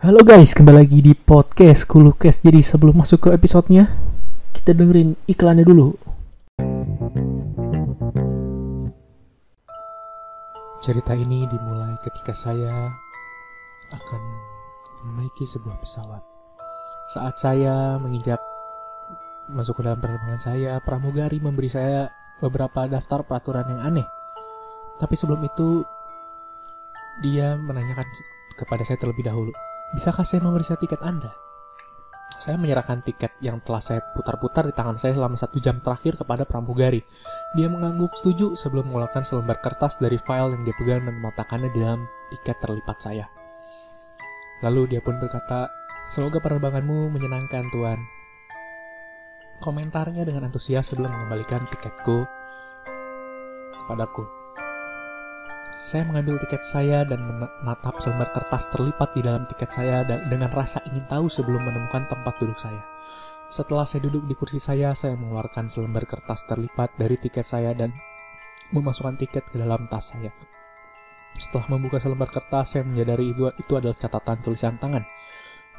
Halo guys, kembali lagi di podcast Kulukes. Jadi sebelum masuk ke episodenya, kita dengerin iklannya dulu. Cerita ini dimulai ketika saya akan menaiki sebuah pesawat. Saat saya menginjak masuk ke dalam penerbangan saya, pramugari memberi saya beberapa daftar peraturan yang aneh. Tapi sebelum itu, dia menanyakan kepada saya terlebih dahulu, bisakah saya memeriksa tiket Anda? Saya menyerahkan tiket yang telah saya putar-putar di tangan saya selama satu jam terakhir kepada pramugari. Dia mengangguk setuju sebelum mengeluarkan selembar kertas dari file yang dia pegang dan meletakkannya di dalam tiket terlipat saya. Lalu dia pun berkata, semoga penerbanganmu menyenangkan Tuan. Komentarnya dengan antusias sebelum mengembalikan tiketku kepadaku. Saya mengambil tiket saya dan menatap selembar kertas terlipat di dalam tiket saya dengan rasa ingin tahu sebelum menemukan tempat duduk saya. Setelah saya duduk di kursi saya, saya mengeluarkan selembar kertas terlipat dari tiket saya dan memasukkan tiket ke dalam tas saya. Setelah membuka selembar kertas, saya menyadari itu, itu adalah catatan tulisan tangan.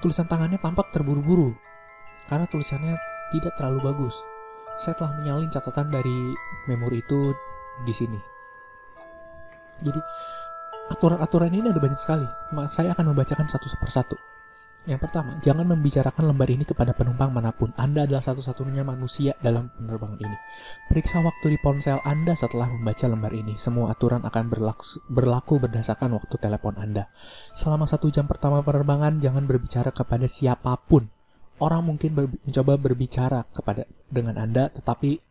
Tulisan tangannya tampak terburu-buru, karena tulisannya tidak terlalu bagus. Saya telah menyalin catatan dari memori itu di sini. Jadi aturan-aturan ini ada banyak sekali. Saya akan membacakan satu persatu. Yang pertama, jangan membicarakan lembar ini kepada penumpang mana pun. Anda adalah satu-satunya manusia dalam penerbangan ini. Periksa waktu di ponsel Anda setelah membaca lembar ini. Semua aturan akan berlaku, berlaku berdasarkan waktu telepon Anda. Selama satu jam pertama penerbangan, jangan berbicara kepada siapa pun. Orang mungkin ber, mencoba berbicara kepada dengan Anda, tetapi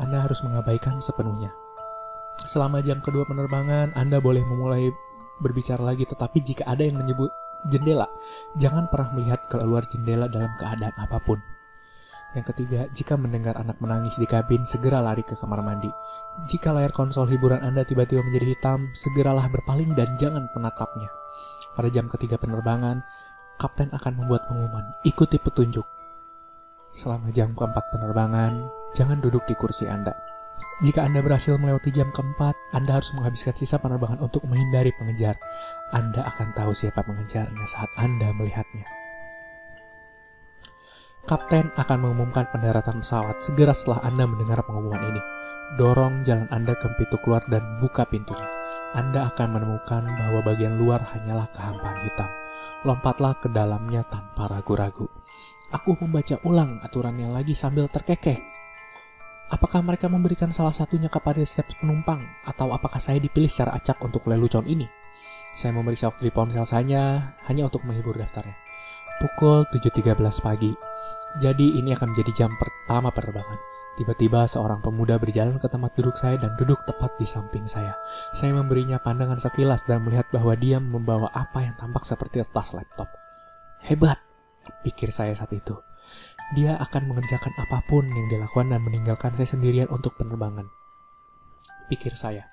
Anda harus mengabaikan sepenuhnya. Selama jam kedua penerbangan, Anda boleh memulai berbicara lagi, tetapi jika ada yang menyebut jendela, jangan pernah melihat keluar jendela dalam keadaan apa pun. Yang ketiga, jika mendengar anak menangis di kabin, segera lari ke kamar mandi. Jika layar konsol hiburan Anda tiba-tiba menjadi hitam, segeralah berpaling dan jangan menatapnya. Pada jam ketiga penerbangan, kapten akan membuat pengumuman, ikuti petunjuk. Selama jam keempat penerbangan, jangan duduk di kursi Anda. Jika Anda berhasil melewati jam keempat, Anda harus menghabiskan sisa penerbangan untuk menghindari pengejar. Anda akan tahu siapa pengejarnya saat Anda melihatnya. Kapten akan mengumumkan pendaratan pesawat segera setelah Anda mendengar pengumuman ini. Dorong jalan Anda ke pintu keluar dan buka pintunya. Anda akan menemukan bahwa bagian luar hanyalah kehampaan hitam. Lompatlah ke dalamnya tanpa ragu-ragu. Aku membaca ulang aturannya lagi sambil terkekeh. Apakah mereka memberikan salah satunya kepada setiap penumpang, atau apakah saya dipilih secara acak untuk lelucon ini? Saya memeriksa waktu di ponsel saya hanya untuk menghibur daftarnya. Pukul 7.13 pagi. Jadi ini akan menjadi jam pertama penerbangan. Tiba-tiba seorang pemuda berjalan ke tempat duduk saya dan duduk tepat di samping saya. Saya memberinya pandangan sekilas dan melihat bahwa dia membawa apa yang tampak seperti tas laptop. Hebat, pikir saya saat itu. Dia akan mengerjakan apa pun yang dilakukan dan meninggalkan saya sendirian untuk penerbangan. Pikir saya.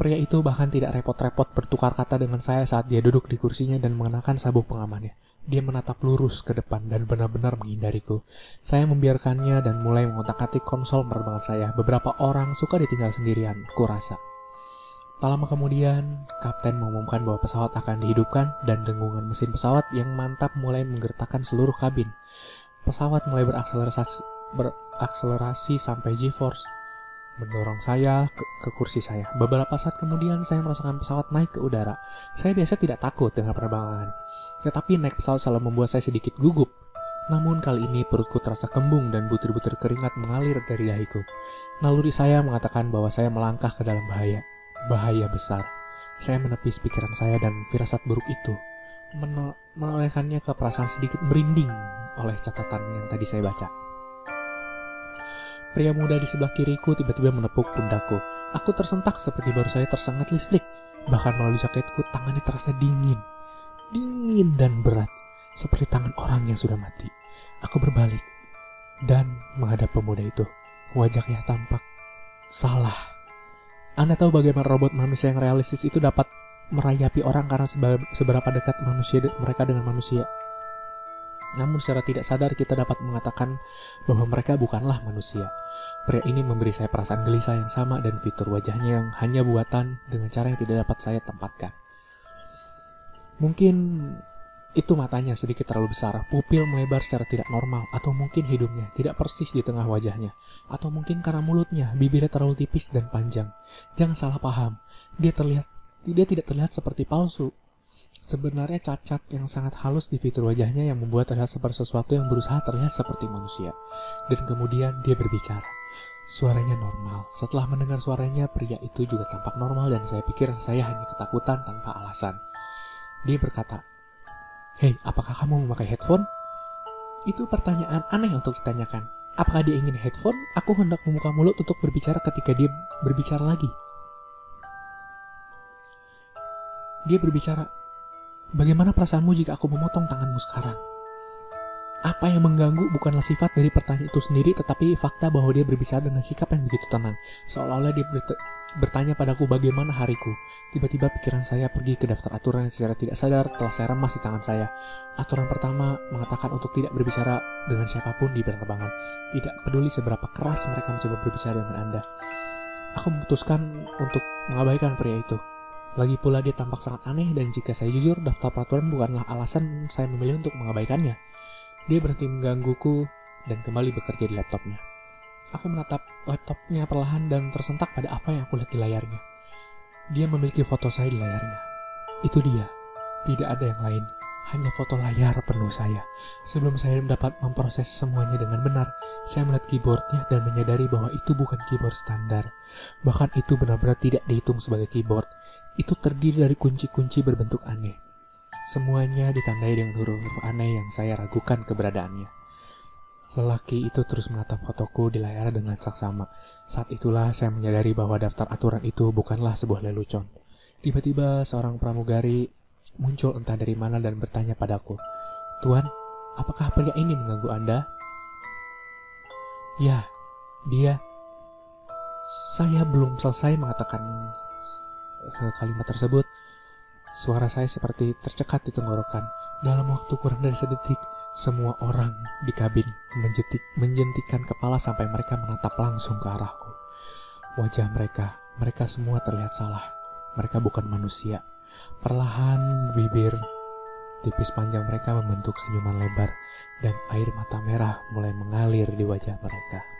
Pria itu bahkan tidak repot-repot bertukar kata dengan saya saat dia duduk di kursinya dan mengenakan sabuk pengamannya. Dia menatap lurus ke depan dan benar-benar menghindariku. Saya membiarkannya dan mulai mengotak-atik konsol penerbangan saya. Beberapa orang suka ditinggal sendirian, kurasa. Tak lama kemudian, kapten mengumumkan bahwa pesawat akan dihidupkan dan dengungan mesin pesawat yang mantap mulai menggertakkan seluruh kabin. Pesawat mulai berakselerasi, berakselerasi sampai G-force mendorong saya ke, ke kursi saya. Beberapa saat kemudian saya merasakan pesawat naik ke udara. Saya biasa tidak takut dengan penerbangan, tetapi naik pesawat selalu membuat saya sedikit gugup. Namun kali ini perutku terasa kembung dan butir-butir keringat mengalir dari dahiku. Naluri saya mengatakan bahwa saya melangkah ke dalam bahaya. Bahaya besar. Saya menepis pikiran saya dan firasat buruk itu. Menolehkannya ke perasaan sedikit merinding oleh catatan yang tadi saya baca. Pria muda di sebelah kiriku tiba-tiba menepuk pundakku. Aku tersentak seperti baru saya tersengat listrik. Bahkan melalui jaketku, tangannya terasa dingin. Dingin dan berat. Seperti tangan orang yang sudah mati. Aku berbalik. Dan menghadap pemuda itu. Wajahnya tampak salah. Anda tahu bagaimana robot manusia yang realistis itu dapat merayapi orang karena seberapa dekat manusia mereka dengan manusia. Namun secara tidak sadar kita dapat mengatakan bahwa mereka bukanlah manusia. Pria ini memberi saya perasaan gelisah yang sama dan fitur wajahnya yang hanya buatan dengan cara yang tidak dapat saya tempatkan. Mungkin itu matanya sedikit terlalu besar, pupil melebar secara tidak normal, atau mungkin hidungnya tidak persis di tengah wajahnya, atau mungkin karena mulutnya, bibirnya terlalu tipis dan panjang. Jangan salah paham, dia terlihat dia tidak terlihat seperti palsu. Sebenarnya cacat yang sangat halus di fitur wajahnya yang membuat terlihat seperti sesuatu yang berusaha terlihat seperti manusia. Dan kemudian dia berbicara. Suaranya normal. Setelah mendengar suaranya, pria itu juga tampak normal dan saya pikir saya hanya ketakutan tanpa alasan. Dia berkata, Hei, apakah kamu memakai headphone? Itu pertanyaan aneh untuk ditanyakan. Apakah dia ingin headphone? Aku hendak membuka mulut untuk berbicara ketika dia berbicara lagi. Dia berbicara, Bagaimana perasaanmu jika aku memotong tanganmu sekarang? Apa yang mengganggu bukanlah sifat dari pertanyaan itu sendiri, tetapi fakta bahwa dia berbicara dengan sikap yang begitu tenang. Seolah-olah dia bertanya padaku bagaimana hariku. Tiba-tiba pikiran saya pergi ke daftar aturan yang secara tidak sadar telah saya remas di tangan saya. Aturan pertama mengatakan untuk tidak berbicara dengan siapa pun di penerbangan. Tidak peduli seberapa keras mereka mencoba berbicara dengan Anda. Aku memutuskan untuk mengabaikan pria itu. Lagi pula dia tampak sangat aneh dan jika saya jujur, daftar peraturan bukanlah alasan saya memilih untuk mengabaikannya. Dia berhenti menggangguku dan kembali bekerja di laptopnya. Aku menatap laptopnya perlahan dan tersentak pada apa yang aku lihat di layarnya. Dia memiliki foto saya di layarnya. Itu dia. Tidak ada yang lain hanya foto layar penuh saya. Sebelum saya dapat memproses semuanya dengan benar, saya melihat keyboardnya dan menyadari bahwa itu bukan keyboard standar. Bahkan itu benar-benar tidak dihitung sebagai keyboard. Itu terdiri dari kunci-kunci berbentuk aneh. Semuanya ditandai dengan huruf-huruf aneh yang saya ragukan keberadaannya. Lelaki itu terus menatap fotoku di layar dengan saksama. Saat itulah saya menyadari bahwa daftar aturan itu bukanlah sebuah lelucon. Tiba-tiba seorang pramugari muncul entah dari mana dan bertanya padaku, Tuan, apakah pria ini mengganggu Anda? Ya, dia. Saya belum selesai mengatakan eh, kalimat tersebut. Suara saya seperti tercekat di tenggorokan. Dalam waktu kurang dari sedetik, semua orang di kabin menjetik, menjentikan kepala sampai mereka menatap langsung ke arahku. Wajah mereka, mereka semua terlihat salah. Mereka bukan manusia. Perlahan bibir tipis panjang mereka membentuk senyuman lebar dan air mata merah mulai mengalir di wajah mereka.